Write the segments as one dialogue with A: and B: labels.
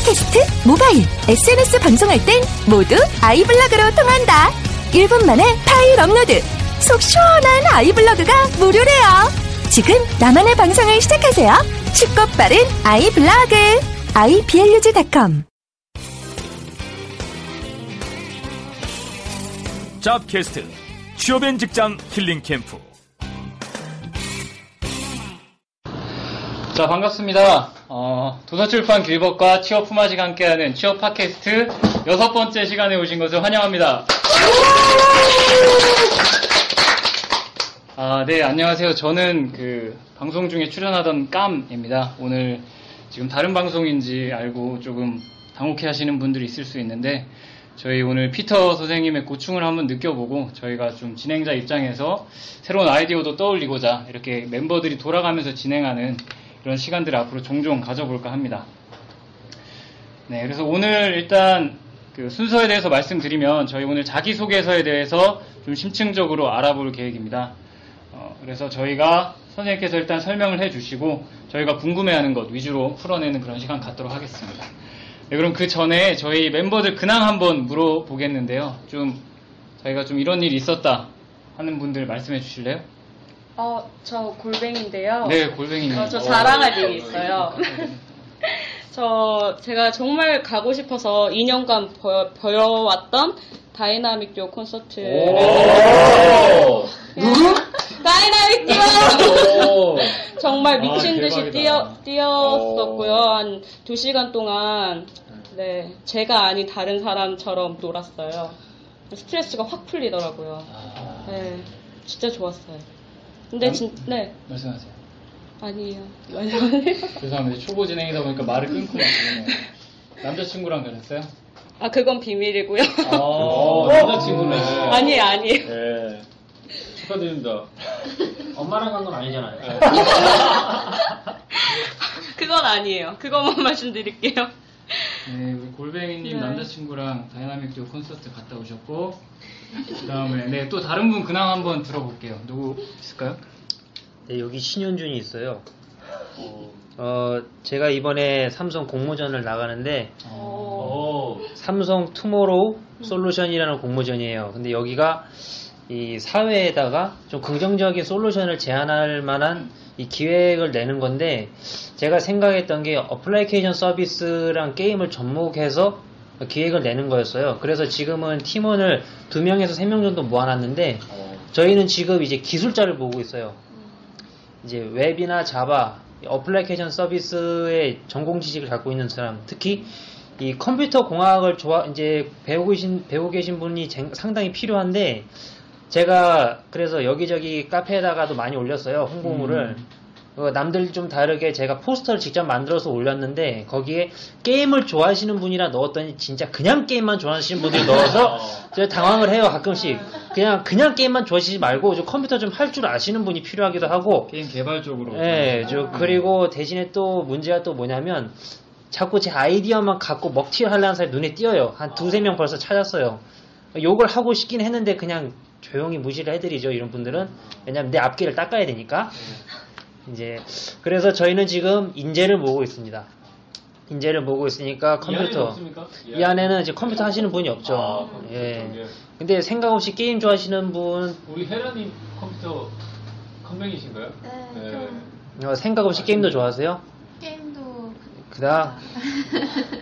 A: 팟캐스트, 모바일, SNS 방송할 땐 모두 아이블로그로 통한다. 1분 만에 파일 업로드. 속 시원한 아이블로그가 무료래요. 지금 나만의 방송을 시작하세요. 쉽고 빠른 아이블로그. iblog.com
B: 잡캐스트 취업엔 직장 힐링 캠프
C: 자, 반갑습니다. 어, 도서출판 길법과 취업 품앗이가 함께하는 취업 팟캐스트 여섯 번째 시간에 오신 것을 환영합니다. 아, 네, 안녕하세요. 저는 그 방송 중에 출연하던 깜입니다. 오늘 지금 다른 방송인지 알고 조금 당혹해 하시는 분들이 있을 수 있는데 저희 오늘 피터 선생님의 고충을 한번 느껴보고 저희가 좀 진행자 입장에서 새로운 아이디어도 떠올리고자 이렇게 멤버들이 돌아가면서 진행하는 이런 시간들을 앞으로 종종 가져볼까 합니다. 네, 그래서 오늘 일단 그 순서에 대해서 말씀드리면 저희 오늘 자기소개서에 대해서 좀 심층적으로 알아볼 계획입니다. 어, 그래서 저희가 선생님께서 일단 설명을 해주시고 저희가 궁금해하는 것 위주로 풀어내는 그런 시간 갖도록 하겠습니다. 네, 그럼 그 전에 저희 멤버들 근황 한번 물어보겠는데요. 좀 저희가 좀 이런 일이 있었다 하는 분들 말씀해 주실래요?
D: 어, 저 골뱅인데요.
C: 네, 골뱅이님.
D: 어, 저 자랑할 일이 있어요. 저 제가 정말 가고 싶어서 2년간 버, 별러왔던 다이나믹 듀오 콘서트를 누구? 다이나믹 듀오 정말 미친
C: 아,
D: 듯이. 뛰어 뛰었었고요. 한 2시간 동안 네, 제가 아닌 다른 사람처럼 놀았어요. 스트레스가 확 풀리더라고요. 네, 진짜 좋았어요. 근데 진, 네,
C: 말씀하세요.
D: 아니에요. 말씀하세요.
C: 죄송합니다. 초보 진행이다 보니까 말을 끊고 있네요. 남자친구랑 가셨어요?
D: 아, 그건 비밀이고요.
C: 어, 남자친구네.
D: 아니에요, 아니에요.
C: 네. 축하드립니다.
E: 엄마랑 간 건 아니잖아요.
D: 그건 아니에요. 그것만 말씀드릴게요.
C: 네, 우리 골뱅이님
D: 네.
C: 남자친구랑 다이나믹 듀오 콘서트 갔다 오셨고, 그 다음에, 네, 또 다른 분 근황 한번 들어볼게요. 누구 있을까요?
E: 네, 여기 신현준이 있어요. 어, 제가 이번에 삼성 공모전을 나가는데
C: 어,
E: 삼성 투모로우 솔루션이라는 공모전이에요. 근데 여기가 이 사회에다가 좀 긍정적인 solution을 제안할 만한 이 기획을 내는 건데 제가 생각했던 게 어플리케이션 서비스랑 게임을 접목해서 기획을 내는 거였어요. 그래서 지금은 팀원을 두 명에서 세 명 정도 모아놨는데 저희는 지금 이제 기술자를 보고 있어요. 이제 웹이나 자바, 어플리케이션 서비스의 전공 지식을 갖고 있는 사람, 특히 이 컴퓨터 공학을 좋아 이제 배우고 계신 배우고 계신 분이 쟁- 상당히 필요한데 제가 그래서 여기저기 카페에다가도 많이 올렸어요 홍보물을. 어, 남들 좀 다르게 제가 포스터를 직접 만들어서 올렸는데 거기에 게임을 좋아하시는 분이라 넣었더니 진짜 그냥 게임만 좋아하시는 분들이 넣어서 제가 당황을 해요 가끔씩 그냥 그냥 게임만 좋아하시지 말고 좀 컴퓨터 좀 할 줄 아시는 분이 필요하기도 하고
C: 게임 개발 쪽으로.
E: 예, 저 그리고 대신에 또 문제가 또 뭐냐면 자꾸 제 아이디어만 갖고 먹튀를 하려는 사람이 눈에 띄어요. 한 두세 명 벌써 찾았어요. 욕을 하고 싶긴 했는데 그냥 조용히 무시를 해드리죠. 이런 분들은 왜냐면 내 앞길을 닦아야 되니까. 이제 그래서 저희는 지금 인재를 모으고 있습니다. 인재를 모으고 있으니까 컴퓨터 이 안에는 이제 컴퓨터 하시는 분이 없죠. 예. 근데 생각 없이 게임 좋아하시는 분
F: 우리 헤라님 컴퓨터 컴맹이신가요?
G: 네, 좀
E: 어, 생각 없이 게임도 좋아하세요?
G: 게임도
E: 그다.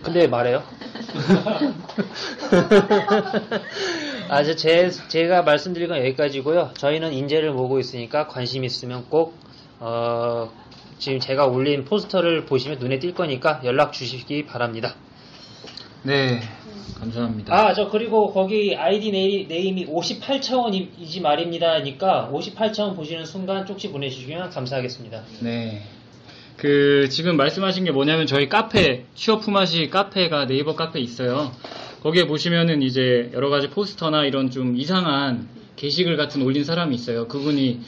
E: 근데 왜 말해요? 아, 저 제, 제가 말씀드릴 건 여기까지고요. 저희는 인재를 모으고 있으니까 관심 있으면 꼭, 어, 지금 제가 올린 포스터를 보시면 눈에 띌 거니까 연락 주시기 바랍니다.
C: 네, 감사합니다.
E: 아, 저 그리고 거기 아이디 네이, 네임 이 58차원이지 말입니다니까 58차원 보시는 순간 쪽지 보내주시면 감사하겠습니다.
C: 네. 그 지금 말씀하신 게 뭐냐면 저희 카페 취업 품앗이 카페가 네이버 카페 있어요. 거기에 보시면은 이제 여러 가지 포스터나 이런 좀 이상한 게시글 같은 올린 사람이 있어요. 그분이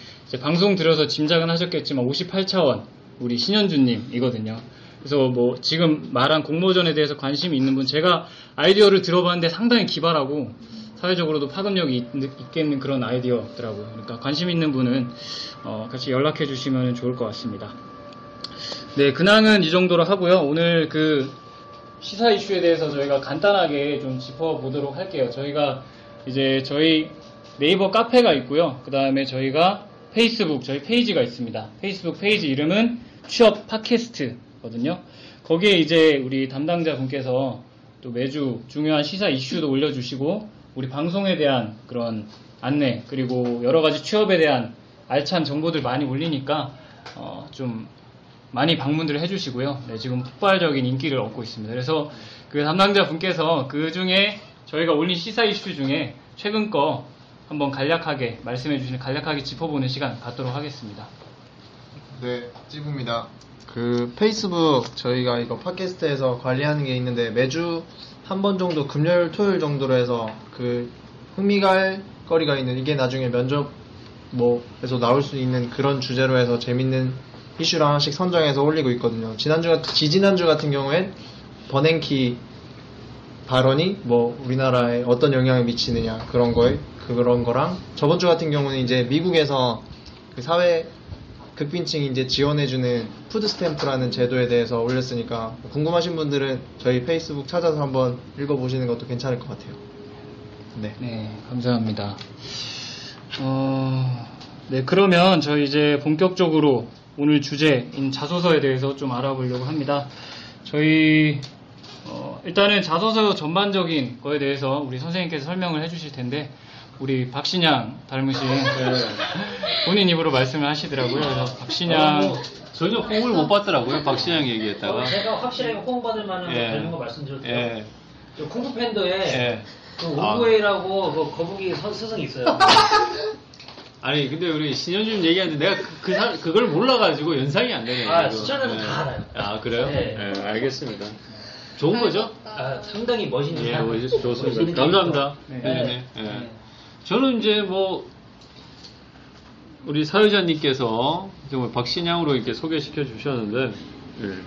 C: 방송 들어서 짐작은 하셨겠지만 58차원 우리 신현주님이거든요. 그래서 뭐 지금 말한 공모전에 대해서 관심이 있는 분 제가 아이디어를 들어봤는데 상당히 기발하고 사회적으로도 파급력이 있, 있겠는 그런 아이디어더라고요. 그러니까 관심 있는 분은 어, 같이 연락해 주시면 좋을 것 같습니다. 네, 근황은 이 정도로 하고요. 오늘 그 시사 이슈에 대해서 저희가 간단하게 좀 짚어보도록 할게요. 저희가 이제 저희 네이버 카페가 있고요. 그 다음에 저희가 페이스북, 저희 페이지가 있습니다. 페이스북 페이지 이름은 취업 팟캐스트거든요. 거기에 이제 우리 담당자 분께서 또 매주 중요한 시사 이슈도 올려주시고 우리 방송에 대한 그런 안내 그리고 여러 가지 취업에 대한 알찬 정보들 많이 올리니까 어, 좀 많이 방문들을 해주시고요. 네, 지금 폭발적인 인기를 얻고 있습니다. 그래서 그 담당자 분께서 그 중에 저희가 올린 시사 이슈 중에 최근 거 한번 간략하게 말씀해 주시는 간략하게 짚어보는 시간 갖도록 하겠습니다.
H: 네, 찌부입니다. 그 페이스북 저희가 이거 팟캐스트에서 관리하는 게 있는데 매주 한 번 정도 금요일 토요일 정도로 해서 그 흥미갈 거리가 있는 이게 나중에 면접 뭐에서 나올 수 있는 그런 주제로 해서 재밌는 이슈를 하나씩 선정해서 올리고 있거든요. 지난주 같 지지난주 같은 경우엔 버냉키 발언이 뭐 우리나라에 어떤 영향을 미치느냐 그런 거에 그런 거랑 저번 주 같은 경우는 이제 미국에서 그 사회 극빈층이 이제 지원해주는 food stamp라는 제도에 대해서 올렸으니까 궁금하신 분들은 저희 페이스북 찾아서 한번 읽어보시는 것도 괜찮을 것 같아요. 네.
C: 네, 감사합니다. 어, 네, 그러면 저희 이제 본격적으로 오늘 주제인 자소서에 대해서 좀 알아보려고 합니다. 저희 어, 일단은 자소서 전반적인 거에 대해서 우리 선생님께서 설명을 해주실 텐데 우리 박신양 닮으신 그 본인 입으로 말씀을 하시더라고요. 그래서 박신양
F: 뭐 전혀 호응을 못 받더라고요. 박신양 얘기했다가.
E: 어, 제가 확실하게 호응받을 만한
F: 예.
E: 거 닮은 거 말씀드렸죠.
F: 예.
E: 저 쿵푸 팬더에
F: 예.
E: 그
F: 아.
E: 오구에라고 그 거북이 선- 스승이 있어요.
F: 아니 근데 우리 신현준 얘기하는데 내가 그, 그 사- 그걸 몰라가지고 연상이 안 되네요.
E: 아,
F: 예.
E: 다 알아요.
F: 아 그래요?
E: 네.
F: 예, 알겠습니다. 좋은 거죠?
E: 아, 상당히 멋있는
F: 예. 뭐, 좋습니다.
E: 멋있는
F: 감사합니다. 네.
E: 네.
F: 네.
E: 네.
F: 저는 이제 뭐 우리 사회자님께서 정말 박신양으로 이렇게 소개시켜 주셨는데 예.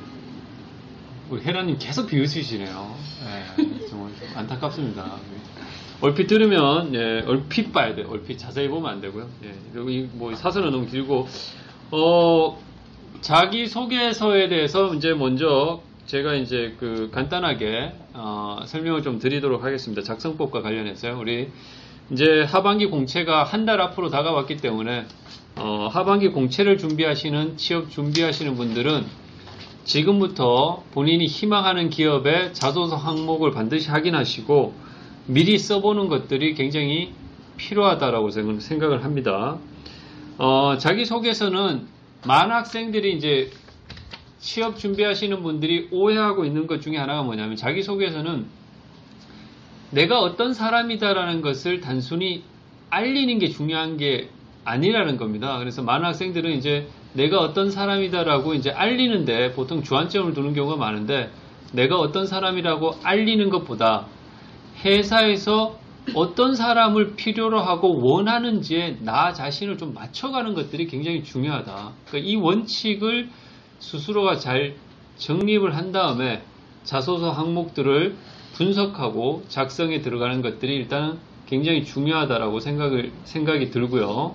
F: 우리 헤라님 계속 비웃으시네요. 예, 정말 좀 안타깝습니다. 얼핏 들으면 예, 얼핏 봐야 돼요. 얼핏 자세히 보면 안 되고요. 예, 뭐 사설은 너무 길고 어 자기 소개서에 대해서 이제 먼저 제가 이제 그 간단하게 어, 설명을 좀 드리도록 하겠습니다. 작성법과 관련해서요. 우리 이제 하반기 공채가 한 달 앞으로 다가왔기 때문에 어, 하반기 공채를 준비하시는 취업 준비하시는 분들은 지금부터 본인이 희망하는 기업의 자소서 항목을 반드시 확인하시고 미리 써보는 것들이 굉장히 필요하다라고 생각- 생각을 합니다. 어, 자기소개서는 많은 학생들이 이제 취업 준비하시는 분들이 오해하고 있는 것 중에 하나가 뭐냐면 자기소개서는 내가 어떤 사람이다라는 것을 단순히 알리는 게 중요한 게 아니라는 겁니다. 그래서 많은 학생들은 이제 내가 어떤 사람이다라고 이제 알리는데 보통 주안점을 두는 경우가 많은데 내가 어떤 사람이라고 알리는 것보다 회사에서 어떤 사람을 필요로 하고 원하는지에 나 자신을 좀 맞춰가는 것들이 굉장히 중요하다. 그러니까 이 원칙을 스스로가 잘 정립을 한 다음에 자소서 항목들을 분석하고 작성에 들어가는 것들이 일단 굉장히 중요하다라고 생각을 생각이 들고요.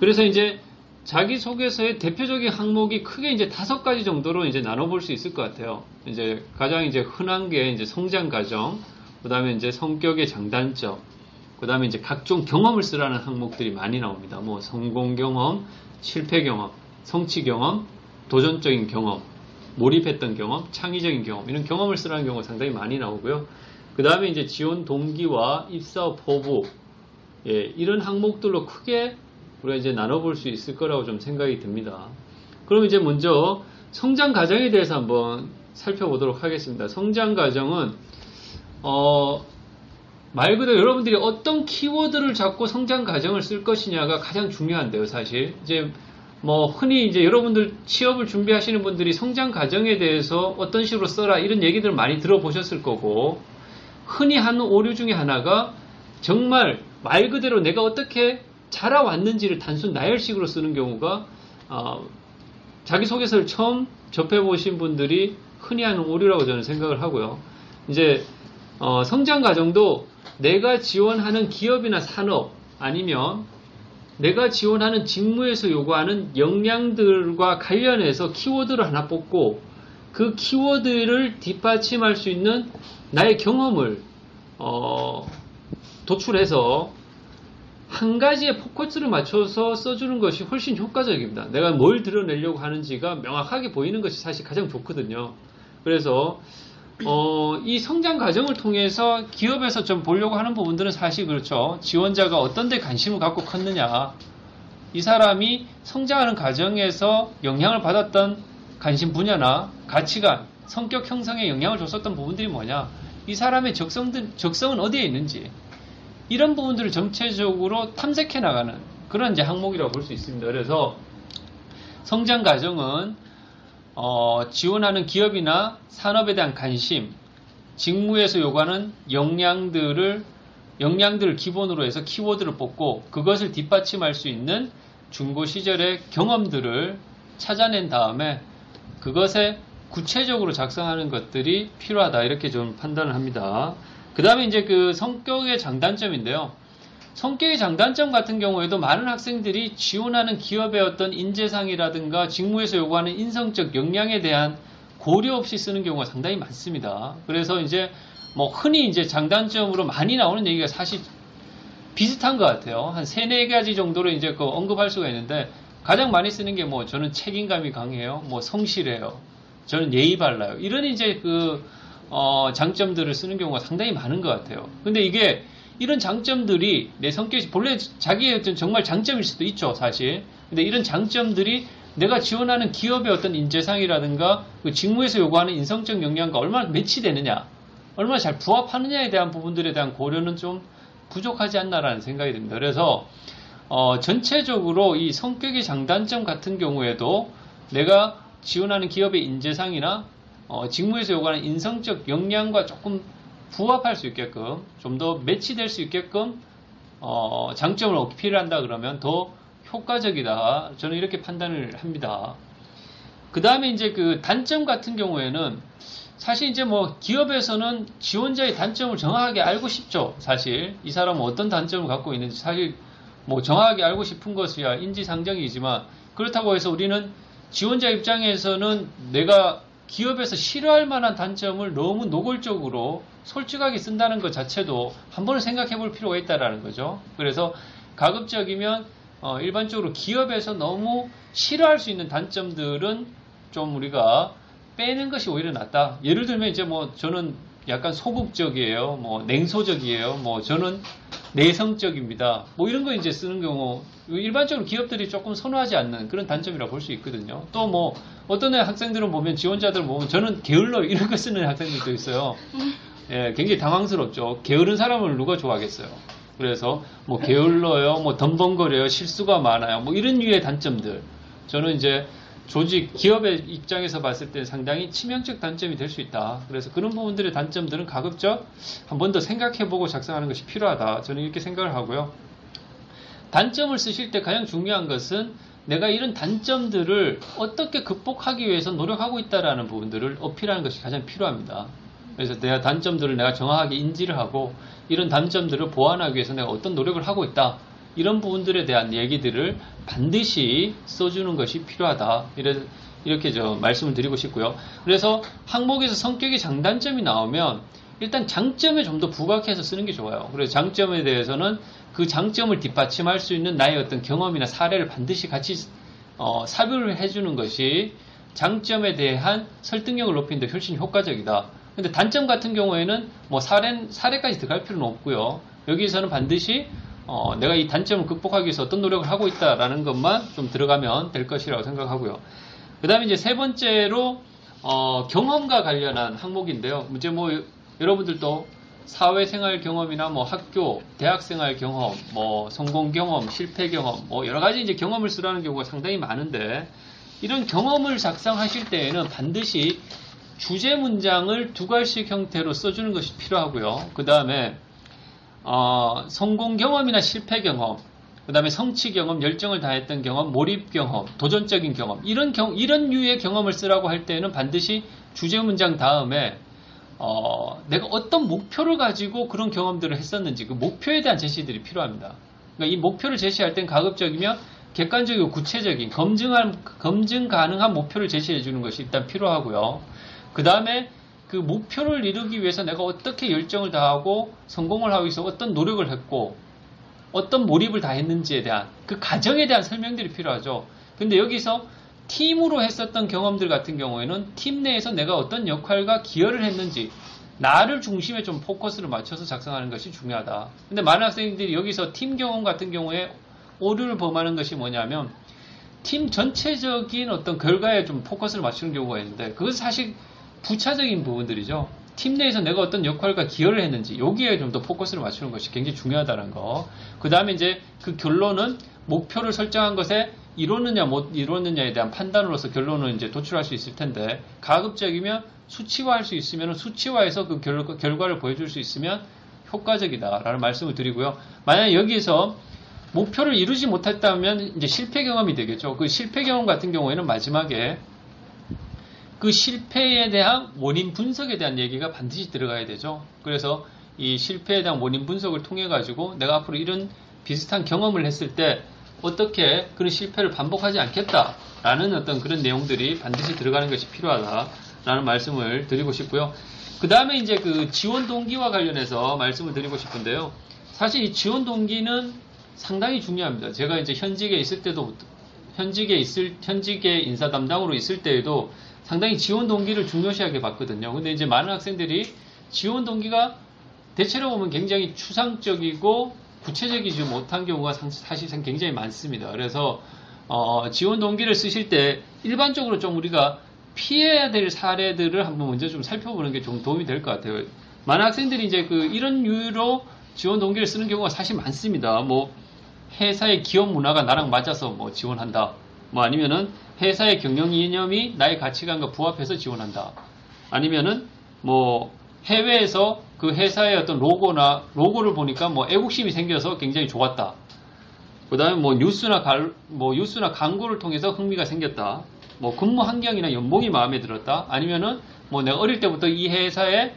F: 그래서 이제 자기소개서의 대표적인 항목이 크게 이제 다섯 가지 정도로 이제 나눠볼 수 있을 것 같아요. 이제 가장 이제 흔한 게 이제 성장 과정, 그 다음에 이제 성격의 장단점, 그 다음에 이제 각종 경험을 쓰라는 항목들이 많이 나옵니다. 뭐 성공 경험, 실패 경험, 성취 경험, 도전적인 경험, 몰입했던 경험, 창의적인 경험, 이런 경험을 쓰라는 경우가 상당히 많이 나오고요. 그 다음에 이제 지원 동기와 입사 포부, 예, 이런 항목들로 크게 우리가 이제 나눠볼 수 있을 거라고 좀 생각이 듭니다. 그럼 이제 먼저 성장 과정에 대해서 한번 살펴보도록 하겠습니다. 성장 과정은 어, 말 그대로 여러분들이 어떤 키워드를 잡고 성장 과정을 쓸 것이냐가 가장 중요한데요, 사실. 이제 뭐 흔히 이제 여러분들 취업을 준비하시는 분들이 성장 과정에 대해서 어떤 식으로 써라 이런 얘기들 많이 들어보셨을 거고 흔히 하는 오류 중에 하나가 정말 말 그대로 내가 어떻게 자라왔는지를 단순 나열식으로 쓰는 경우가 어, 자기소개서를 처음 접해보신 분들이 흔히 하는 오류라고 저는 생각을 하고요. 이제 어, 성장 과정도 내가 지원하는 기업이나 산업 아니면 내가 지원하는 직무에서 요구하는 역량들과 관련해서 키워드를 하나 뽑고 그 키워드를 뒷받침할 수 있는 나의 경험을 어, 도출해서 한 가지에 포커스를 맞춰서 써주는 것이 훨씬 효과적입니다. 내가 뭘 드러내려고 하는지가 명확하게 보이는 것이 사실 가장 좋거든요. 그래서 어, 이 성장 과정을 통해서 기업에서 좀 보려고 하는 부분들은 사실 그렇죠. 지원자가 어떤 데 관심을 갖고 컸느냐. 이 사람이 성장하는 과정에서 영향을 받았던 관심 분야나 가치관, 성격 형성에 영향을 줬었던 부분들이 뭐냐. 이 사람의 적성들, 적성은 어디에 있는지. 이런 부분들을 전체적으로 탐색해 나가는 그런 이제 항목이라고 볼 수 있습니다. 그래서 성장 과정은 어, 지원하는 기업이나 산업에 대한 관심, 직무에서 요구하는 역량들을 역량들을 기본으로 해서 키워드를 뽑고 그것을 뒷받침할 수 있는 중고 시절의 경험들을 찾아낸 다음에 그것에 구체적으로 작성하는 것들이 필요하다 이렇게 좀 판단을 합니다. 그 다음에 이제 그 성격의 장단점인데요. 성격의 장단점 같은 경우에도 많은 학생들이 지원하는 기업의 어떤 인재상이라든가 직무에서 요구하는 인성적 역량에 대한 고려 없이 쓰는 경우가 상당히 많습니다. 그래서 이제 뭐 흔히 이제 장단점으로 많이 나오는 얘기가 사실 비슷한 것 같아요. 한 세네 가지 정도로 이제 그 언급할 수가 있는데 가장 많이 쓰는 게 뭐 저는 책임감이 강해요. 뭐 성실해요. 저는 예의 발라요. 이런 이제 그 어, 장점들을 쓰는 경우가 상당히 많은 것 같아요. 근데 이게 이런 장점들이 내 성격이 본래 자기의 어떤 정말 장점일 수도 있죠, 사실. 근데 이런 장점들이 내가 지원하는 기업의 어떤 인재상이라든가 그 직무에서 요구하는 인성적 역량과 얼마나 매치되느냐, 얼마나 잘 부합하느냐에 대한 부분들에 대한 고려는 좀 부족하지 않나라는 생각이 듭니다. 그래서 어, 전체적으로 이 성격의 장단점 같은 경우에도 내가 지원하는 기업의 인재상이나 어, 직무에서 요구하는 인성적 역량과 조금 부합할 수 있게끔 좀 더 매치될 수 있게끔 어, 장점을 어필한다 그러면 더 효과적이다. 저는 이렇게 판단을 합니다. 그 다음에 이제 그 단점 같은 경우에는 사실 이제 뭐 기업에서는 지원자의 단점을 정확하게 알고 싶죠. 사실 이 사람은 어떤 단점을 갖고 있는지 사실 뭐 정확하게 알고 싶은 것이야 인지상정이지만 그렇다고 해서 우리는 지원자 입장에서는 내가 기업에서 싫어할 만한 단점을 너무 노골적으로 솔직하게 쓴다는 것 자체도 한 번은 생각해 볼 필요가 있다라는 거죠. 그래서 가급적이면 어, 일반적으로 기업에서 너무 싫어할 수 있는 단점들은 좀 우리가 빼는 것이 오히려 낫다. 예를 들면 이제 뭐 저는 약간 소극적이에요. 뭐 냉소적이에요. 뭐 저는 내성적입니다. 뭐 이런 거 이제 쓰는 경우 일반적으로 기업들이 조금 선호하지 않는 그런 단점이라고 볼수 있거든요. 또 뭐 어떤 학생들은 보면 지원자들 보면 저는 게을러 이런 거 쓰는 학생들도 있어요. 예, 굉장히 당황스럽죠. 게으른 사람을 누가 좋아하겠어요. 그래서 뭐 게을러요, 뭐 덤벙거려요, 실수가 많아요, 뭐 이런 류의 단점들. 저는 이제 조직, 기업의 입장에서 봤을 때 상당히 치명적 단점이 될 수 있다. 그래서 그런 부분들의 단점들은 가급적 한 번 더 생각해보고 작성하는 것이 필요하다. 저는 이렇게 생각을 하고요. 단점을 쓰실 때 가장 중요한 것은 내가 이런 단점들을 어떻게 극복하기 위해서 노력하고 있다라는 부분들을 어필하는 것이 가장 필요합니다. 그래서 내가 단점들을 내가 정확하게 인지를 하고 이런 단점들을 보완하기 위해서 내가 어떤 노력을 하고 있다. 이런 부분들에 대한 얘기들을 반드시 써주는 것이 필요하다. 이렇게 저 말씀을 드리고 싶고요. 그래서 항목에서 성격의 장단점이 나오면 일단 장점에 좀 더 부각해서 쓰는 게 좋아요. 그래서 장점에 대해서는 그 장점을 뒷받침할 수 있는 나의 어떤 경험이나 사례를 반드시 같이 어, 삽입을 해주는 것이 장점에 대한 설득력을 높이는 데 훨씬 효과적이다. 근데 단점 같은 경우에는 뭐 사례, 사례까지 들어갈 필요는 없고요. 여기서는 반드시 어, 내가 이 단점을 극복하기 위해서 어떤 노력을 하고 있다라는 것만 좀 들어가면 될 것이라고 생각하고요. 그 다음에 이제 세 번째로 어, 경험과 관련한 항목인데요. 이제 뭐 여러분들도 사회생활 경험이나 뭐 학교, 대학생활 경험, 뭐 성공 경험, 실패 경험, 뭐 여러 가지 이제 경험을 쓰라는 경우가 상당히 많은데 이런 경험을 작성하실 때에는 반드시 주제 문장을 두 갈씩 형태로 써주는 것이 필요하고요. 그 다음에 어, 성공 경험이나 실패 경험, 그 다음에 성취 경험, 열정을 다했던 경험, 몰입 경험, 도전적인 경험 이런 경 이런 류의 경험을 쓰라고 할 때는 반드시 주제 문장 다음에 어, 내가 어떤 목표를 가지고 그런 경험들을 했었는지 그 목표에 대한 제시들이 필요합니다. 그러니까 이 목표를 제시할 땐 가급적이면 객관적이고 구체적인 검증할 검증 가능한 목표를 제시해 주는 것이 일단 필요하고요. 그 다음에 그 목표를 이루기 위해서 내가 어떻게 열정을 다하고 성공을 하기 위해서 어떤 노력을 했고 어떤 몰입을 다 했는지에 대한 그 과정에 대한 설명들이 필요하죠. 근데 여기서 팀으로 했었던 경험들 같은 경우에는 팀 내에서 내가 어떤 역할과 기여를 했는지 나를 중심에 좀 포커스를 맞춰서 작성하는 것이 중요하다. 근데 많은 학생들이 여기서 팀 경험 같은 경우에 오류를 범하는 것이 뭐냐면 팀 전체적인 어떤 결과에 좀 포커스를 맞추는 경우가 있는데 그것은 사실 부차적인 부분들이죠. 팀 내에서 내가 어떤 역할과 기여를 했는지 여기에 좀 더 포커스를 맞추는 것이 굉장히 중요하다는 거. 그 다음에 이제 그 결론은 목표를 설정한 것에 이루느냐 못 이루느냐에 대한 판단으로서 결론을 이제 도출할 수 있을 텐데 가급적이면 수치화할 수 있으면 수치화해서 그 결, 결과를 보여줄 수 있으면 효과적이다라는 말씀을 드리고요. 만약 여기서 목표를 이루지 못했다면 이제 실패 경험이 되겠죠. 그 실패 경험 같은 경우에는 마지막에 그 실패에 대한 원인 분석에 대한 얘기가 반드시 들어가야 되죠. 그래서 이 실패에 대한 원인 분석을 통해 가지고 내가 앞으로 이런 비슷한 경험을 했을 때 어떻게 그런 실패를 반복하지 않겠다라는 어떤 그런 내용들이 반드시 들어가는 것이 필요하다라는 말씀을 드리고 싶고요. 그 다음에 이제 그 지원 동기와 관련해서 말씀을 드리고 싶은데요. 사실 이 지원 동기는 상당히 중요합니다. 제가 이제 현직에 있을 때도 현직에 있을 현직의 인사 담당으로 있을 때에도 상당히 지원 동기를 중요시하게 봤거든요. 근데 이제 많은 학생들이 지원 동기가 대체로 보면 굉장히 추상적이고 구체적이지 못한 경우가 사실상 굉장히 많습니다. 그래서 어, 지원 동기를 쓰실 때 일반적으로 좀 우리가 피해야 될 사례들을 한번 먼저 좀 살펴보는 게 좀 도움이 될 것 같아요. 많은 학생들이 이제 그 이런 이유로 지원 동기를 쓰는 경우가 사실 많습니다. 뭐 회사의 기업 문화가 나랑 맞아서 뭐 지원한다. 뭐 아니면은 회사의 경영 이념이 나의 가치관과 부합해서 지원한다. 아니면은 뭐 해외에서 그 회사의 어떤 로고나 로고를 보니까 뭐 애국심이 생겨서 굉장히 좋았다. 그다음에 뭐 뉴스나 갈, 뭐 뉴스나 광고를 통해서 흥미가 생겼다. 뭐 근무 환경이나 연봉이 마음에 들었다. 아니면은 뭐 내가 어릴 때부터 이 회사의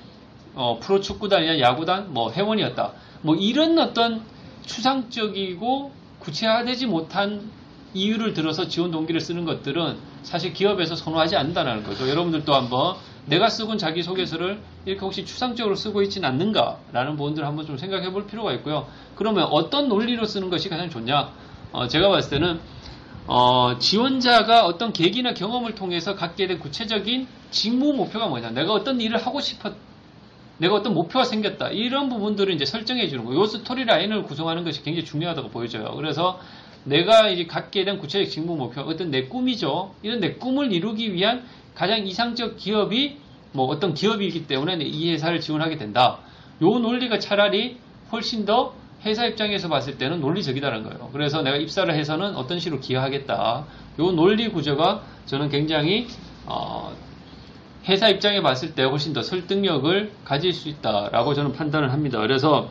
F: 어, 프로 축구단이나 야구단 뭐 회원이었다. 뭐 이런 어떤 추상적이고 구체화되지 못한 이유를 들어서 지원 동기를 쓰는 것들은 사실 기업에서 선호하지 않는다는 거죠. 여러분들도 한번 내가 쓰고 자기 소개서를 이렇게 혹시 추상적으로 쓰고 있지는 않는가라는 부분들을 한번 좀 생각해 볼 필요가 있고요. 그러면 어떤 논리로 쓰는 것이 가장 좋냐? 어, 제가 봤을 때는 어, 지원자가 어떤 계기나 경험을 통해서 갖게 된 구체적인 직무 목표가 뭐냐? 내가 어떤 일을 하고 싶었, 내가 어떤 목표가 생겼다. 이런 부분들을 이제 설정해 주는 거예요. 요 스토리 라인을 구성하는 것이 굉장히 중요하다고 보여져요. 그래서 내가 이제 갖게 된 구체적 직무 목표, 어떤 내 꿈이죠. 이런 내 꿈을 이루기 위한 가장 이상적 기업이 뭐 어떤 기업이기 때문에 이 회사를 지원하게 된다. 요 논리가 차라리 훨씬 더 회사 입장에서 봤을 때는 논리적이다는 거예요. 그래서 내가 입사를 해서는 어떤 식으로 기여하겠다. 요 논리 구조가 저는 굉장히 어, 회사 입장에 봤을 때 훨씬 더 설득력을 가질 수 있다라고 저는 판단을 합니다. 그래서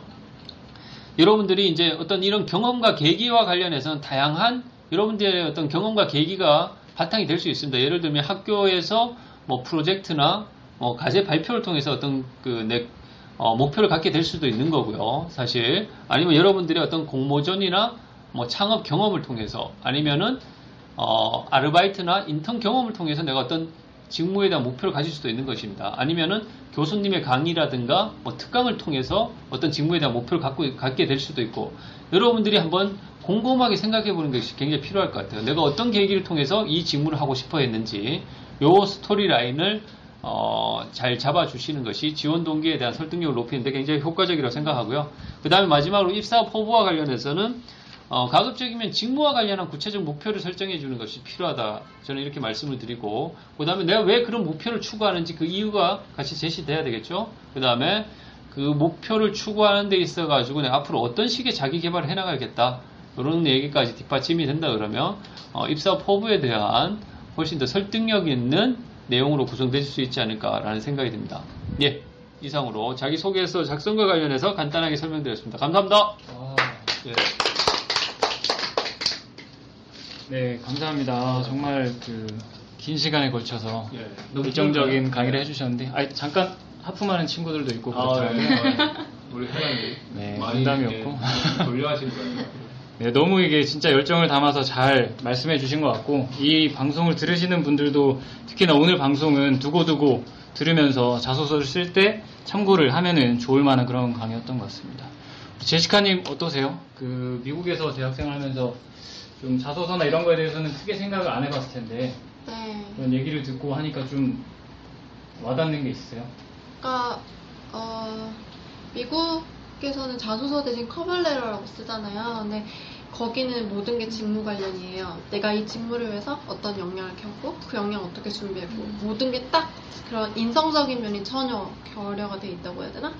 F: 여러분들이 이제 어떤 이런 경험과 계기와 관련해서는 다양한 여러분들의 어떤 경험과 계기가 바탕이 될 수 있습니다. 예를 들면 학교에서 뭐 프로젝트나 뭐 과제 발표를 통해서 어떤 그내 어, 목표를 갖게 될 수도 있는 거고요. 사실 아니면 여러분들의 어떤 공모전이나 뭐 창업 경험을 통해서 아니면은 어, 아르바이트나 인턴 경험을 통해서 내가 어떤 직무에 대한 목표를 가질 수도 있는 것입니다. 아니면은 교수님의 강의라든가 뭐 특강을 통해서 어떤 직무에 대한 목표를 갖고, 갖게 될 수도 있고 여러분들이 한번 곰곰하게 생각해 보는 것이 굉장히 필요할 것 같아요. 내가 어떤 계기를 통해서 이 직무를 하고 싶어 했는지 요 스토리 라인을 어, 잘 잡아주시는 것이 지원 동기에 대한 설득력을 높이는데 굉장히 효과적이라고 생각하고요. 그 다음에 마지막으로 입사 포부와 관련해서는 어, 가급적이면 직무와 관련한 구체적 목표를 설정해 주는 것이 필요하다. 저는 이렇게 말씀을 드리고, 그 다음에 내가 왜 그런 목표를 추구하는지 그 이유가 같이 제시돼야 되겠죠. 그 다음에 그 목표를 추구하는 데 있어 가지고 내가 앞으로 어떤 식의 자기 개발을 해 나가야겠다. 이런 얘기까지 뒷받침이 된다 그러면 어, 입사 포부에 대한 훨씬 더 설득력 있는 내용으로 구성될 수 있지 않을까라는 생각이 듭니다. 예. 이상으로 자기소개서 작성과 관련해서 간단하게 설명드렸습니다. 감사합니다. 예.
C: 네, 감사합니다. 정말 그 긴 시간에 걸쳐서
F: 예, 너무
C: 일정적인. 강의를 해주셨는데, 아 잠깐 하품하는 친구들도 있고
F: 아,
C: 그렇더라고요.
F: 예. 우리 회장님
C: 네, 농담이었고.
F: 예, 돌려하신 거예요.
C: 네, 너무 이게 진짜 열정을 담아서 잘 말씀해 주신 것 같고, 이 방송을 들으시는 분들도 특히나 오늘 방송은 두고두고 들으면서 자소서를 쓸 때 참고를 하면은 좋을 만한 그런 강의였던 것 같습니다. 제시카님 어떠세요? 그 미국에서 대학생을 하면서 좀 자소서나 이런 거에 대해서는 크게 생각을 안 해봤을 텐데
G: 네.
C: 그런 얘기를 듣고 하니까 좀 와닿는 게 있어요.
G: 그러니까 어, 미국에서는 자소서 대신 커벌레터라고 쓰잖아요. 근데 거기는 모든 게 직무 관련이에요. 내가 이 직무를 위해서 어떤 역량을 켰고 그 역량 어떻게 준비했고 모든 게 딱 그런 인성적인 면이 전혀 결여가 돼 있다고 해야 되나?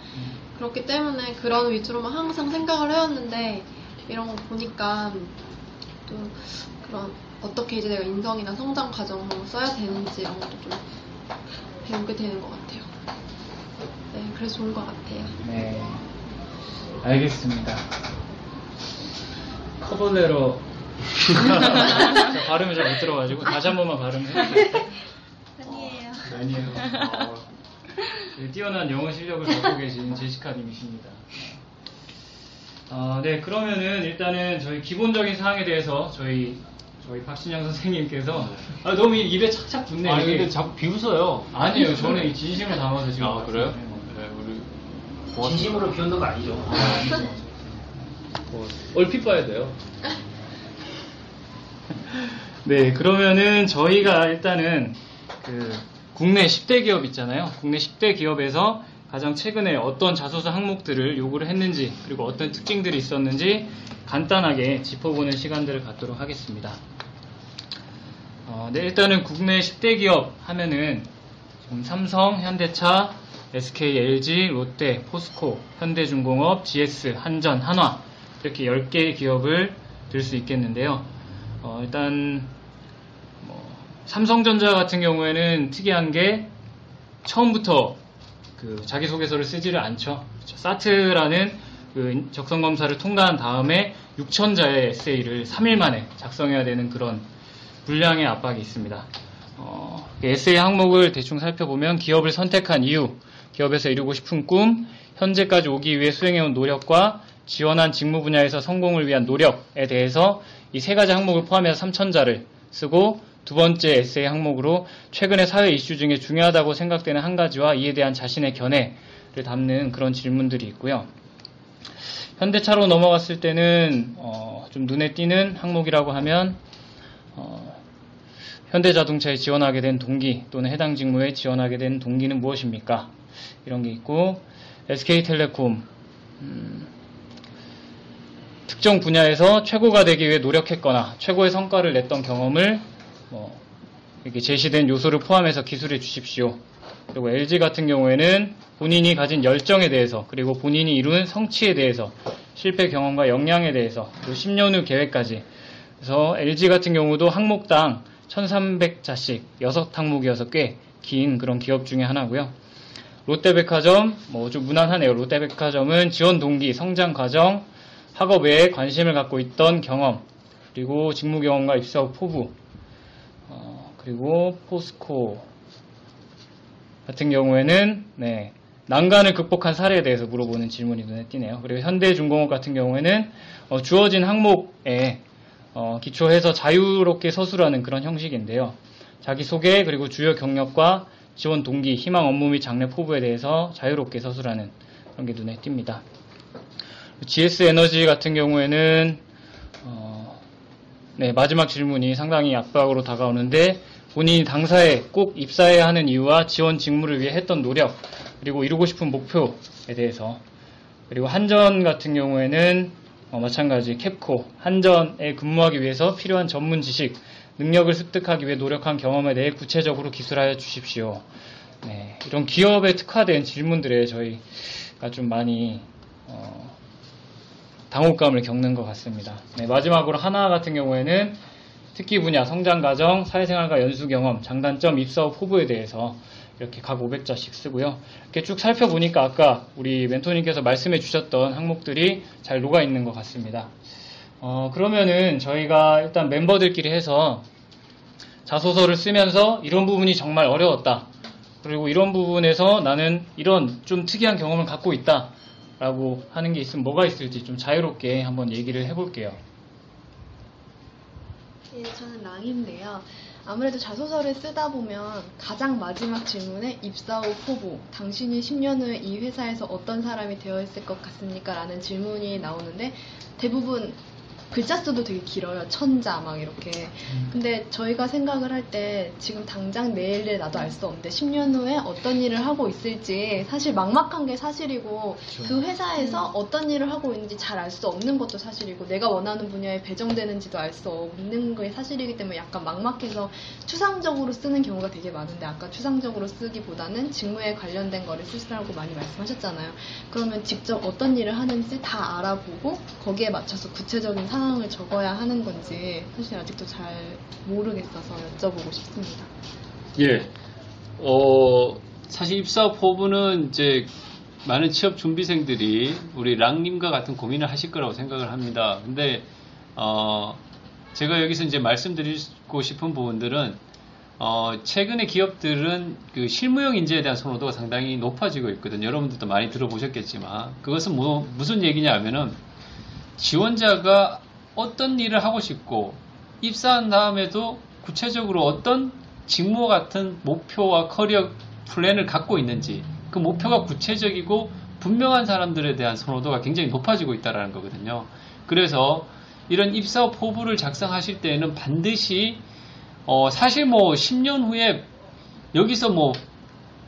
G: 그렇기 때문에 그런 위주로만 항상 생각을 해왔는데 이런 거 보니까 또 그런 어떻게 이제 내가 인성이나 성장 과정을 써야 되는지 이런 것도 좀 배우게 되는 것 같아요. 네, 그래서 좋은 것 같아요.
C: 네, 알겠습니다. 커버레러 제가 발음을 잘못 들어가지고 다시 한 번만 발음해 주세요.
G: 아니에요.
C: 아니에요. 어, 네, 뛰어난 영어 실력을 갖고 계신 제시카 님이십니다. 아, 네, 그러면은 일단은 저희 기본적인 사항에 대해서 저희 저희 박신영 선생님께서 아, 너무 입에 착착 붙네.
F: 아니,
C: 이게.
F: 근데 자꾸 비웃어요.
C: 아니에요, 저는 이 진심을 담아서 지금.
F: 아, 그래요?
C: 말씀드리는
F: 네, 우리
C: 고맙습니다.
E: 진심으로 비웃는 거 아니죠?
C: 아, 아니죠.
F: 뭐, 얼핏 봐야 돼요.
C: 네, 그러면은 저희가 일단은 그 국내 10대 기업 있잖아요. 국내 10대 기업에서 가장 최근에 어떤 자소서 항목들을 요구를 했는지 그리고 어떤 특징들이 있었는지 간단하게 짚어보는 시간들을 갖도록 하겠습니다. 어, 네, 일단은 국내 10대 기업 하면은 삼성, 현대차, SK, LG, 롯데, 포스코, 현대중공업, GS, 한전, 한화 이렇게 10개의 기업을 들 수 있겠는데요. 어, 일단 뭐, 삼성전자 같은 경우에는 특이한 게 처음부터 그 자기소개서를 쓰지를 않죠. 그렇죠. 사트라는 그 적성 검사를 통과한 다음에 6천자의 에세이를 3일 만에 작성해야 되는 그런 분량의 압박이 있습니다. 어, 그 에세이 항목을 대충 살펴보면 기업을 선택한 이유, 기업에서 이루고 싶은 꿈, 현재까지 오기 위해 수행해온 노력과 지원한 직무 분야에서 성공을 위한 노력에 대해서 이 세 가지 항목을 포함해서 3천자를 쓰고 두 번째 에세이 항목으로 최근의 사회 이슈 중에 중요하다고 생각되는 한 가지와 이에 대한 자신의 견해를 담는 그런 질문들이 있고요. 현대차로 넘어갔을 때는 어, 좀 눈에 띄는 항목이라고 하면 어, 현대자동차에 지원하게 된 동기 또는 해당 직무에 지원하게 된 동기는 무엇입니까? 이런 게 있고 SK텔레콤 음, 특정 분야에서 최고가 되기 위해 노력했거나 최고의 성과를 냈던 경험을 뭐 이렇게 제시된 요소를 포함해서 기술해 주십시오. 그리고 LG 같은 경우에는 본인이 가진 열정에 대해서 그리고 본인이 이룬 성취에 대해서 실패 경험과 역량에 대해서 그리고 10년 후 계획까지 그래서 LG 같은 경우도 항목당 1300자씩 6항목이어서 꽤 긴 그런 기업 중에 하나고요. 롯데백화점 뭐 좀 무난하네요. 롯데백화점은 지원 동기, 성장 과정, 학업 외에 관심을 갖고 있던 경험, 그리고 직무 경험과 입사 후 포부, 어, 그리고 포스코 같은 경우에는 네, 난관을 극복한 사례에 대해서 물어보는 질문이 눈에 띄네요. 그리고 현대중공업 같은 경우에는 어, 주어진 항목에 어, 기초해서 자유롭게 서술하는 그런 형식인데요. 자기 소개 그리고 주요 경력과 지원 동기, 희망 업무 및 장래 포부에 대해서 자유롭게 서술하는 그런 게 눈에 띕니다. GS 에너지 같은 경우에는 어, 네, 마지막 질문이 상당히 압박으로 다가오는데 본인이 당사에 꼭 입사해야 하는 이유와 지원 직무를 위해 했던 노력 그리고 이루고 싶은 목표에 대해서 그리고 한전 같은 경우에는 어, 마찬가지 캡코 한전에 근무하기 위해서 필요한 전문 지식 능력을 습득하기 위해 노력한 경험에 대해 구체적으로 기술하여 주십시오. 네, 이런 기업에 특화된 질문들에 저희 좀 많이 어, 당혹감을 겪는 것 같습니다. 네, 마지막으로 하나 같은 경우에는 특기 분야, 성장 과정, 사회생활과 연수 경험, 장단점, 입사 후 포부에 대해서 이렇게 각 500자씩 쓰고요. 이렇게 쭉 살펴보니까 아까 우리 멘토님께서 말씀해 주셨던 항목들이 잘 녹아 있는 것 같습니다. 어, 그러면은 저희가 일단 멤버들끼리 해서 자소서를 쓰면서 이런 부분이 정말 어려웠다. 그리고 이런 부분에서 나는 이런 좀 특이한 경험을 갖고 있다. 라고 하는 게 있으면 뭐가 있을지 좀 자유롭게 한번 얘기를 해볼게요.
I: 예, 저는 랑인데요. 아무래도 자소서를 쓰다 보면 가장 마지막 질문에 입사 후 포부, 당신이 10년 후에 이 회사에서 어떤 사람이 되어 있을 것 같습니까? 라는 질문이 나오는데 대부분 글자 수도 되게 길어요. 천자 막 이렇게. 근데 저희가 생각을 할 때 지금 당장 내일을 나도 알 수 없는데 10년 후에 어떤 일을 하고 있을지 사실 막막한 게 사실이고 그 회사에서 어떤 일을 하고 있는지 잘 알 수 없는 것도 사실이고 내가 원하는 분야에 배정되는지도 알 수 없는 게 사실이기 때문에 약간 막막해서 추상적으로 쓰는 경우가 되게 많은데 아까 추상적으로 쓰기보다는 직무에 관련된 거를 쓰시라고 많이 말씀하셨잖아요. 그러면 직접 어떤 일을 하는지 다 알아보고 거기에 맞춰서 구체적인 상황을 적어야 하는 건지 사실 아직도 잘 모르겠어서 여쭤보고 싶습니다.
F: 예. 어, 사실 입사 포부는 이제 많은 취업 준비생들이 우리 랑님과 같은 고민을 하실 거라고 생각을 합니다. 근데, 어, 제가 여기서 이제 말씀드리고 싶은 부분들은, 어, 최근에 기업들은 그 실무형 인재에 대한 선호도가 상당히 높아지고 있거든요. 여러분들도 많이 들어보셨겠지만. 그것은 뭐, 무슨 얘기냐 하면은, 지원자가 어떤 일을 하고 싶고, 입사한 다음에도 구체적으로 어떤 직무 같은 목표와 커리어 플랜을 갖고 있는지 그 목표가 구체적이고 분명한 사람들에 대한 선호도가 굉장히 높아지고 있다는 거거든요. 그래서 이런 입사 포부를 작성하실 때에는 반드시 어 사실 뭐 10년 후에 여기서 뭐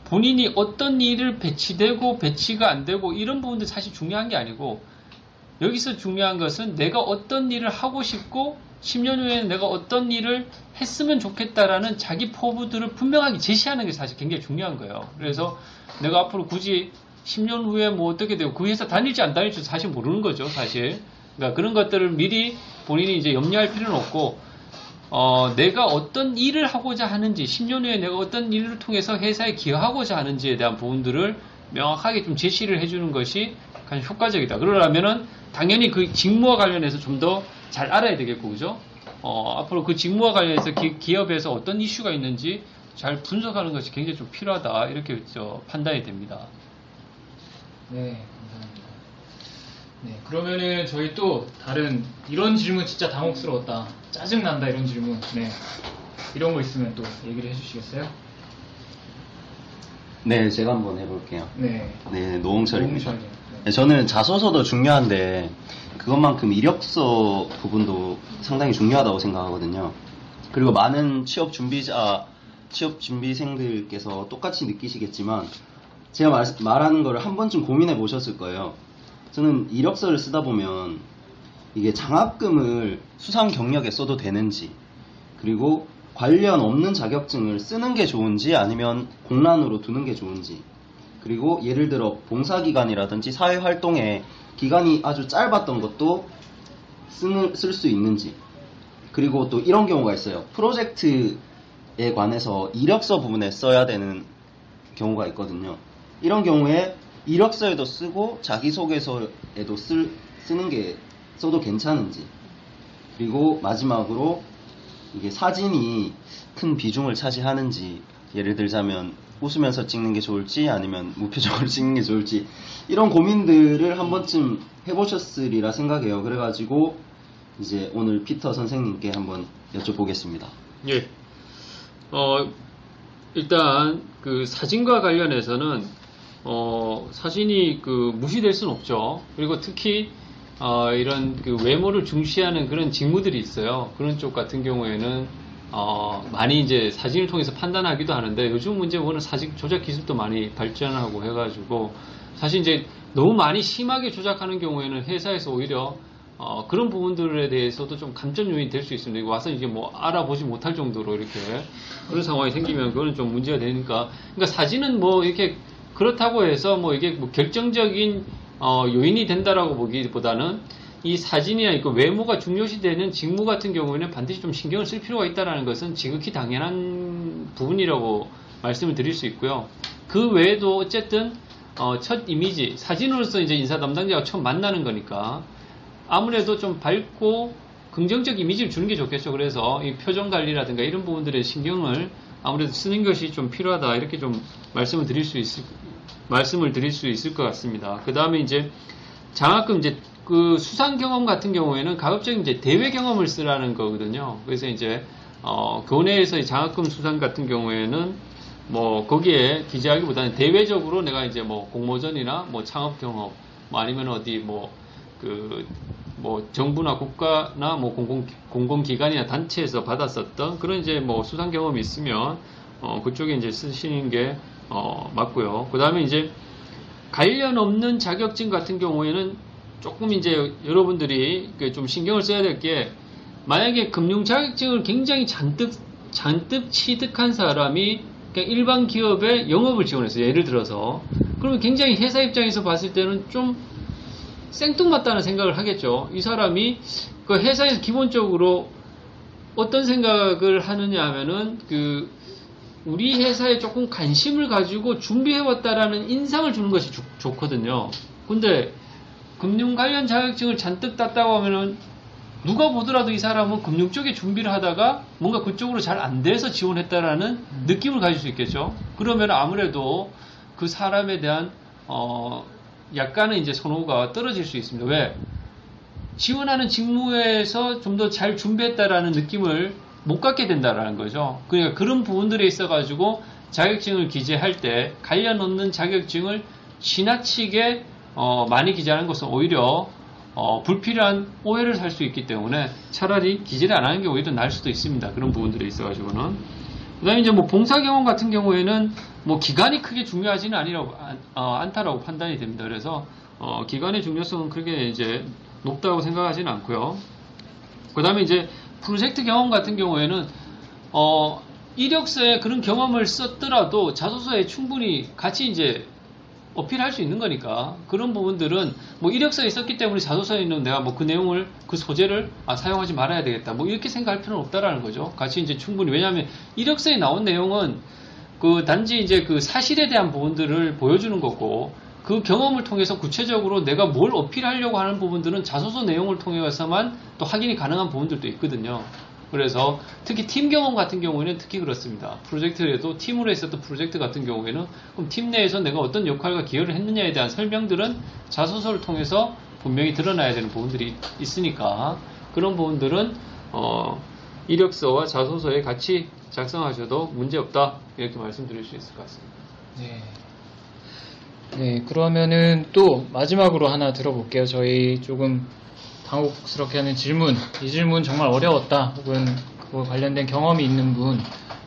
F: 본인이 어떤 일을 배치되고 배치가 안 되고 이런 부분도 사실 중요한 게 아니고 여기서 중요한 것은 내가 어떤 일을 하고 싶고 10년 후에는 내가 어떤 일을 했으면 좋겠다라는 자기 포부들을 분명하게 제시하는 게 사실 굉장히 중요한 거예요. 그래서 내가 앞으로 굳이 10년 후에 뭐 어떻게 되고 그 회사 다닐지 안 다닐지 사실 모르는 거죠, 사실. 그러니까 그런 것들을 미리 본인이 이제 염려할 필요는 없고, 어, 내가 어떤 일을 하고자 하는지, 10년 후에 내가 어떤 일을 통해서 회사에 기여하고자 하는지에 대한 부분들을 명확하게 좀 제시를 해주는 것이 가장 효과적이다. 그러려면은 당연히 그 직무와 관련해서 좀 더 잘 알아야 되겠고, 그죠? 어, 앞으로 그 직무와 관련해서 기, 업에서 어떤 이슈가 있는지 잘 분석하는 것이 굉장히 좀 필요하다. 이렇게 저 판단이 됩니다.
C: 네, 감사합니다. 네, 그러면은 저희 또 다른 이런 질문 진짜 당혹스러웠다. 짜증난다 이런 질문. 네. 이런 거 있으면 또 얘기를 해주시겠어요?
J: 네, 제가 한번 해볼게요.
C: 네.
J: 네, 노홍철입니다.
C: 노홍철님.
J: 네, 저는 자소서도 중요한데 그것만큼 이력서 부분도 상당히 중요하다고 생각하거든요. 그리고 많은 취업 준비자, 취업 준비생들께서 똑같이 느끼시겠지만 제가 말, 말하는 거를 한 번쯤 고민해 보셨을 거예요. 저는 이력서를 쓰다 보면 이게 장학금을 수상 경력에 써도 되는지 그리고 관련 없는 자격증을 쓰는 게 좋은지 아니면 공란으로 두는 게 좋은지 그리고 예를 들어 봉사기간이라든지 사회활동에 기간이 아주 짧았던 것도 쓸 수 있는지. 그리고 또 이런 경우가 있어요. 프로젝트에 관해서 이력서 부분에 써야 되는 경우가 있거든요. 이런 경우에 이력서에도 쓰고 자기소개서에도 쓸, 쓰는 게 써도 괜찮은지. 그리고 마지막으로 이게 사진이 큰 비중을 차지하는지 예를 들자면 웃으면서 찍는 게 좋을지 아니면 무표정으로 찍는 게 좋을지 이런 고민들을 한 번쯤 해보셨으리라 생각해요. 그래가지고 이제 오늘 피터 선생님께 한번 여쭤보겠습니다.
F: 예. 어, 일단 그 사진과 관련해서는 어, 사진이 그 무시될 수는 없죠. 그리고 특히 어, 이런 그 외모를 중시하는 그런 직무들이 있어요. 그런 쪽 같은 경우에는 어, 많이 이제 사진을 통해서 판단하기도 하는데 요즘 문제 보는 사진 조작 기술도 많이 발전하고 해가지고 사실 이제 너무 많이 심하게 조작하는 경우에는 회사에서 오히려 어, 그런 부분들에 대해서도 좀 감점 요인이 될 수 있습니다. 와서 이게 뭐 알아보지 못할 정도로 이렇게 그런 상황이 생기면 그거는 좀 문제가 되니까 그러니까 사진은 뭐 이렇게 그렇다고 해서 뭐 이게 뭐 결정적인 어, 요인이 된다라고 보기보다는 이 사진이나 그 외모가 중요시되는 직무 같은 경우에는 반드시 좀 신경을 쓸 필요가 있다는 것은 지극히 당연한 부분이라고 말씀을 드릴 수 있고요. 그 외에도 어쨌든 어, 첫 이미지 사진으로서 이제 인사 담당자가 처음 만나는 거니까 아무래도 좀 밝고 긍정적 이미지를 주는 게 좋겠죠. 그래서 이 표정 관리라든가 이런 부분들에 신경을 아무래도 쓰는 것이 좀 필요하다 이렇게 좀 말씀을 드릴 수 있을 말씀을 드릴 수 있을 것 같습니다. 그 다음에 이제 장학금 이제 그 수상 경험 같은 경우에는 가급적 이제 대외 경험을 쓰라는 거거든요. 그래서 이제 어, 교내에서 장학금 수상 같은 경우에는 뭐 거기에 기재하기보다는 대외적으로 내가 이제 뭐 공모전이나 뭐 창업 경험 뭐 아니면 어디 뭐그 뭐 정부나 국가나 뭐 공공 공공기관이나 단체에서 받았었던 그런 이제 뭐 수상 경험이 있으면 어 그쪽에 이제 쓰시는 게 어 맞고요. 그 다음에 이제 관련 없는 자격증 같은 경우에는 조금 이제 여러분들이 그좀 신경을 써야 될 게 만약에 금융 자격증을 굉장히 잔뜩 잔뜩 취득한 사람이 그냥 일반 기업에 영업을 지원해서 예를 들어서 그러면 굉장히 회사 입장에서 봤을 때는 좀 생뚱맞다는 생각을 하겠죠. 이 사람이 그 회사에서 기본적으로 어떤 생각을 하느냐 하면은 그 우리 회사에 조금 관심을 가지고 준비해왔다라는 인상을 주는 것이 좋, 좋거든요. 근데 금융 관련 자격증을 잔뜩 땄다고 하면은 누가 보더라도 이 사람은 금융 쪽에 준비를 하다가 뭔가 그쪽으로 잘 안 돼서 지원했다라는 느낌을 가질 수 있겠죠. 그러면 아무래도 그 사람에 대한 어 약간은 이제 선호가 떨어질 수 있습니다. 왜? 지원하는 직무에서 좀 더 잘 준비했다라는 느낌을 못 갖게 된다라는 거죠. 그러니까 그런 부분들에 있어 가지고 자격증을 기재할 때 관련 없는 자격증을 지나치게 어, 많이 기재하는 것은 오히려 어, 불필요한 오해를 살 수 있기 때문에 차라리 기재를 안 하는 게 오히려 나을 수도 있습니다. 그런 부분들에 있어가지고는. 그 다음에 이제 뭐 봉사 경험 같은 경우에는 뭐 기간이 크게 중요하지는 아니라고, 어, 않다라고 판단이 됩니다. 그래서, 어, 기간의 중요성은 크게 이제 높다고 생각하지는 않고요. 그 다음에 이제 프로젝트 경험 같은 경우에는, 어, 이력서에 그런 경험을 썼더라도 자소서에 충분히 같이 이제 어필할 수 있는 거니까 그런 부분들은 뭐 이력서에 있었기 때문에 자소서에 있는 내가 뭐 그 내용을 그 소재를 아, 사용하지 말아야 되겠다 뭐 이렇게 생각할 필요는 없다라는 거죠. 같이 이제 충분히 왜냐하면 이력서에 나온 내용은 그 단지 이제 그 사실에 대한 부분들을 보여주는 거고 그 경험을 통해서 구체적으로 내가 뭘 어필하려고 하는 부분들은 자소서 내용을 통해서만 또 확인이 가능한 부분들도 있거든요. 그래서 특히 팀 경험 같은 경우에는 특히 그렇습니다. 프로젝트에도 팀으로 했었던 프로젝트 같은 경우에는 그럼 팀 내에서 내가 어떤 역할과 기여를 했느냐에 대한 설명들은 자소서를 통해서 분명히 드러나야 되는 부분들이 있으니까 그런 부분들은 어, 이력서와 자소서에 같이 작성하셔도 문제 없다 이렇게 말씀드릴 수 있을 것 같습니다.
C: 네. 네, 그러면은 또 마지막으로 하나 들어볼게요. 저희 조금 당혹스럽게 하는 질문. 이 질문 정말 어려웠다. 혹은 그거 관련된 경험이 있는 분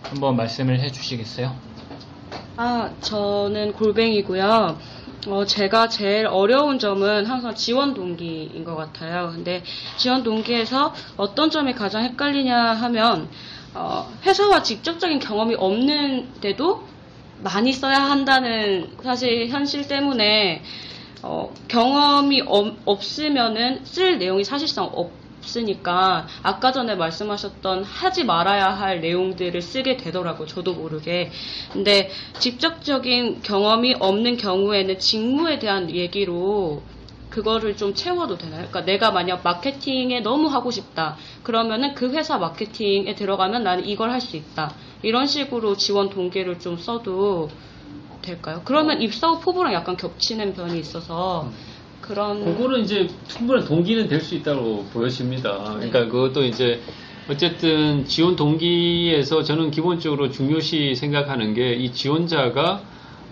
C: 한번 말씀을 해 주시겠어요?
D: 아, 저는 골뱅이고요. 어, 제가 제일 어려운 점은 항상 지원 동기인 것 같아요. 근데 지원 동기에서 어떤 점이 가장 헷갈리냐 하면, 어, 회사와 직접적인 경험이 없는데도 많이 써야 한다는 사실 현실 때문에 어, 경험이 없, 없으면은 쓸 내용이 사실상 없으니까 아까 전에 말씀하셨던 하지 말아야 할 내용들을 쓰게 되더라고요. 저도 모르게. 근데 직접적인 경험이 없는 경우에는 직무에 대한 얘기로 그거를 좀 채워도 되나요? 그러니까 내가 만약 마케팅에 너무 하고 싶다. 그러면은 그 회사 마케팅에 들어가면 나는 이걸 할 수 있다. 이런 식으로 지원 동기를 좀 써도 될까요? 그러면 입사 후 포부랑 약간 겹치는 면이 있어서 그런
F: 그거는 이제 충분한 동기는 될 수 있다고 보여집니다. 그러니까 그것도 이제 어쨌든 지원 동기에서 저는 기본적으로 중요시 생각하는 게 이 지원자가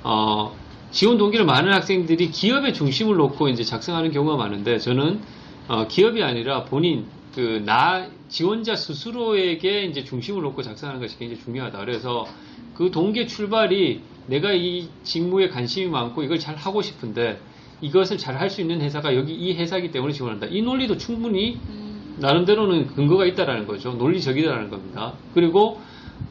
F: 어 지원 동기를 많은 학생들이 기업의 중심을 놓고 이제 작성하는 경우가 많은데 저는 어 기업이 아니라 본인 그 나 지원자 스스로에게 이제 중심을 놓고 작성하는 것이 굉장히 중요하다. 그래서 그 동기의 출발이 내가 이 직무에 관심이 많고 이걸 잘 하고 싶은데 이것을 잘 할 수 있는 회사가 여기 이 회사이기 때문에 지원한다. 이 논리도 충분히 나름대로는 근거가 있다라는 거죠. 논리적이다라는 겁니다. 그리고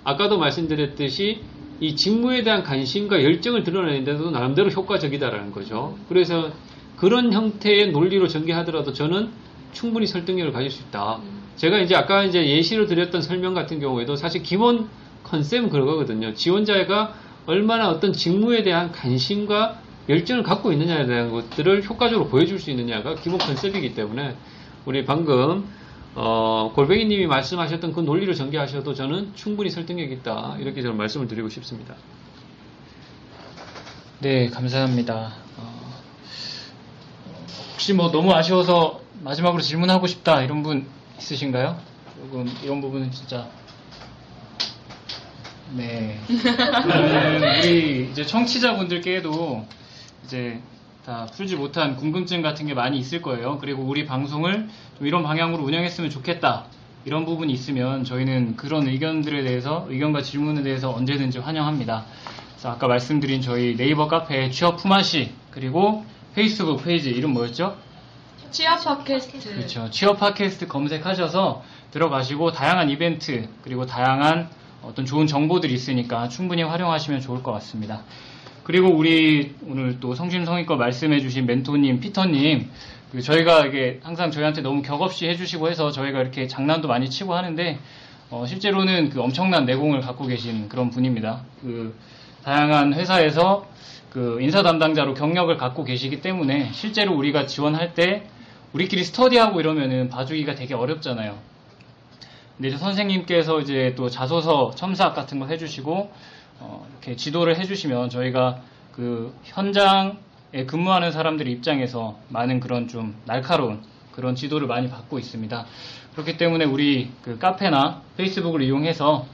F: 아까도 말씀드렸듯이 이 직무에 대한 관심과 열정을 드러내는데도 나름대로 효과적이다라는 거죠. 그래서 그런 형태의 논리로 전개하더라도 저는 충분히 설득력을 가질 수 있다. 제가 이제 아까 이제 예시로 드렸던 설명 같은 경우에도 사실 기본 컨셉은 그거거든요. 지원자가 얼마나 어떤 직무에 대한 관심과 열정을 갖고 있느냐에 대한 것들을 효과적으로 보여줄 수 있느냐가 기본 컨셉이기 때문에 우리 방금 어, 골뱅이님이 말씀하셨던 그 논리를 전개하셔도 저는 충분히 설득력 있다 이렇게 저는 말씀을 드리고 싶습니다.
C: 네, 감사합니다. 어, 혹시 뭐 너무 아쉬워서 마지막으로 질문하고 싶다 이런 분 있으신가요? 조금 이런 부분은 진짜 네. 그러면 우리 이제 청취자분들께도 이제 다 풀지 못한 궁금증 같은 게 많이 있을 거예요. 그리고 우리 방송을 좀 이런 방향으로 운영했으면 좋겠다. 이런 부분이 있으면 저희는 그런 의견들에 대해서 의견과 질문에 대해서 언제든지 환영합니다. 그래서 아까 말씀드린 저희 네이버 카페 취업 품앗이 그리고 페이스북 페이지 이름 뭐였죠?
D: 취업 팟캐스트.
C: 그렇죠. 취업 팟캐스트 검색하셔서 들어가시고 다양한 이벤트 그리고 다양한 어떤 좋은 정보들이 있으니까 충분히 활용하시면 좋을 것 같습니다. 그리고 우리 오늘 또 성심성의껏 말씀해주신 멘토님, 피터님, 그 저희가 이게 항상 저희한테 너무 격없이 해주시고 해서 저희가 이렇게 장난도 많이 치고 하는데 어, 실제로는 그 엄청난 내공을 갖고 계신 그런 분입니다. 그 다양한 회사에서 그 인사 담당자로 경력을 갖고 계시기 때문에 실제로 우리가 지원할 때 우리끼리 스터디하고 이러면은 봐주기가 되게 어렵잖아요. 근데 이제 선생님께서 이제 또 자소서 첨삭 같은 거 해주시고 어, 이렇게 지도를 해주시면 저희가 그 현장에 근무하는 사람들 입장에서 많은 그런 좀 날카로운 그런 지도를 많이 받고 있습니다. 그렇기 때문에 우리 그 카페나 페이스북을 이용해서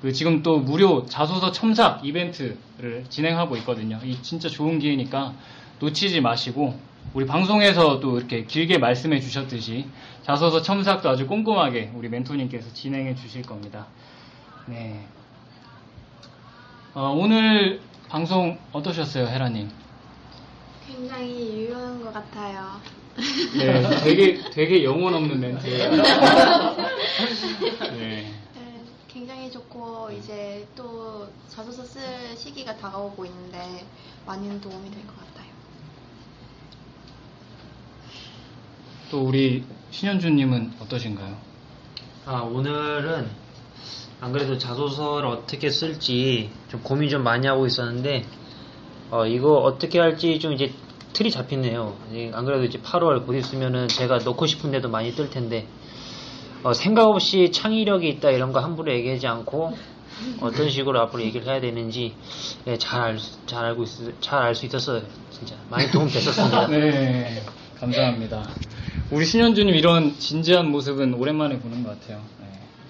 C: 그 지금 또 무료 자소서 첨삭 이벤트를 진행하고 있거든요. 이 진짜 좋은 기회니까 놓치지 마시고 우리 방송에서 또 이렇게 길게 말씀해 주셨듯이 자소서 첨삭도 아주 꼼꼼하게 우리 멘토님께서 진행해 주실 겁니다. 네. 어, 오늘 방송 어떠셨어요, 헤라님?
G: 굉장히 유용한 것 같아요.
C: 네, 되게 되게 영혼 없는 멘트예요. 네.
G: 네, 굉장히 좋고 이제 또 자소서 쓸 시기가 다가오고 있는데 많은 도움이 될 것 같아요.
C: 또 우리 신현주님은 어떠신가요?
E: 아, 오늘은 안 그래도 자소서를 어떻게 쓸지 좀 고민 좀 많이 하고 있었는데, 어, 이거 어떻게 할지 좀 이제 틀이 잡히네요. 안 그래도 이제 8월 곧 있으면은 제가 넣고 싶은데도 많이 뜰 텐데, 어, 생각 없이 창의력이 있다 이런 거 함부로 얘기하지 않고, 어떤 식으로 앞으로 얘기를 해야 되는지 예, 잘, 알, 수- 잘 알고 있, 잘알 수 있었어요. 진짜. 많이 도움 됐었습니다.
C: 네, 감사합니다. 우리 신현주님 이런 진지한 모습은 오랜만에 보는 것 같아요. 네.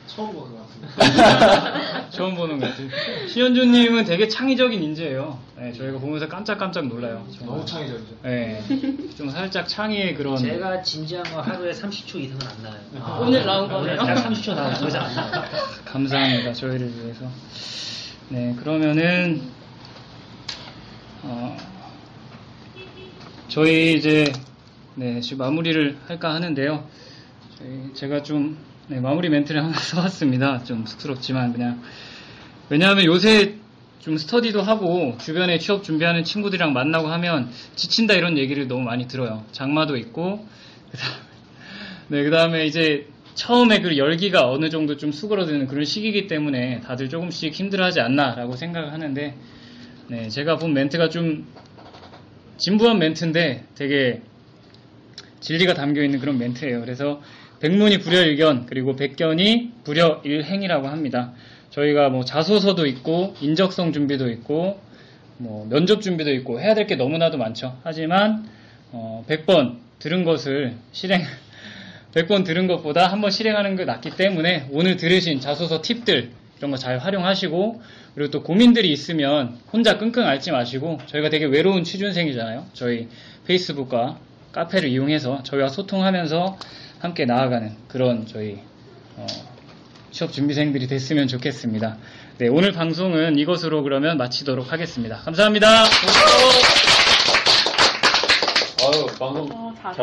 H: 처음 보는 것 같습니다.
C: 처음 보는 것 같아요. 신현주님은 되게 창의적인 인재예요. 네, 저희가 보면서 깜짝깜짝 놀라요. 정말.
H: 너무 창의적이죠.
C: 네, 좀 살짝 창의의 그런.
E: 제가 진지한 거 하루에 30초 이상은 안 나와요.
C: 아,
D: 오늘 나온
E: 오늘
D: 거네요?
E: 딱 30초 나와요. 더 이상 안 나와요.
C: 감사합니다. 저희를 위해서. 네, 그러면은, 어, 저희 이제, 네, 지금 마무리를 할까 하는데요. 제가 좀, 네, 마무리 멘트를 하나 써왔습니다. 좀 쑥스럽지만, 그냥. 왜냐하면 요새 좀 스터디도 하고, 주변에 취업 준비하는 친구들이랑 만나고 하면, 지친다 이런 얘기를 너무 많이 들어요. 장마도 있고, 네, 그 다음에 이제 처음에 그 열기가 어느 정도 좀 수그러드는 그런 시기이기 때문에 다들 조금씩 힘들어하지 않나라고 생각을 하는데, 네, 제가 본 멘트가 좀 진부한 멘트인데 되게 진리가 담겨 있는 그런 멘트예요. 그래서 백문이 불여일견 그리고 백견이 불여일행이라고 합니다. 저희가 뭐 자소서도 있고 인적성 준비도 있고 뭐 면접 준비도 있고 해야 될 게 너무나도 많죠. 하지만 어, 100번 들은 것을 실행 100번 들은 것보다 한 번 실행하는 게 낫기 때문에 오늘 들으신 자소서 팁들 이런 거 잘 활용하시고 그리고 또 고민들이 있으면 혼자 끙끙 앓지 마시고 저희가 되게 외로운 취준생이잖아요. 저희 페이스북과 카페를 이용해서 저희와 소통하면서 함께 나아가는 그런 저희 어, 취업 준비생들이 됐으면 좋겠습니다. 네, 오늘 방송은 이것으로 그러면 마치도록 하겠습니다. 감사합니다.
F: 아유, 방송
D: 어, 잘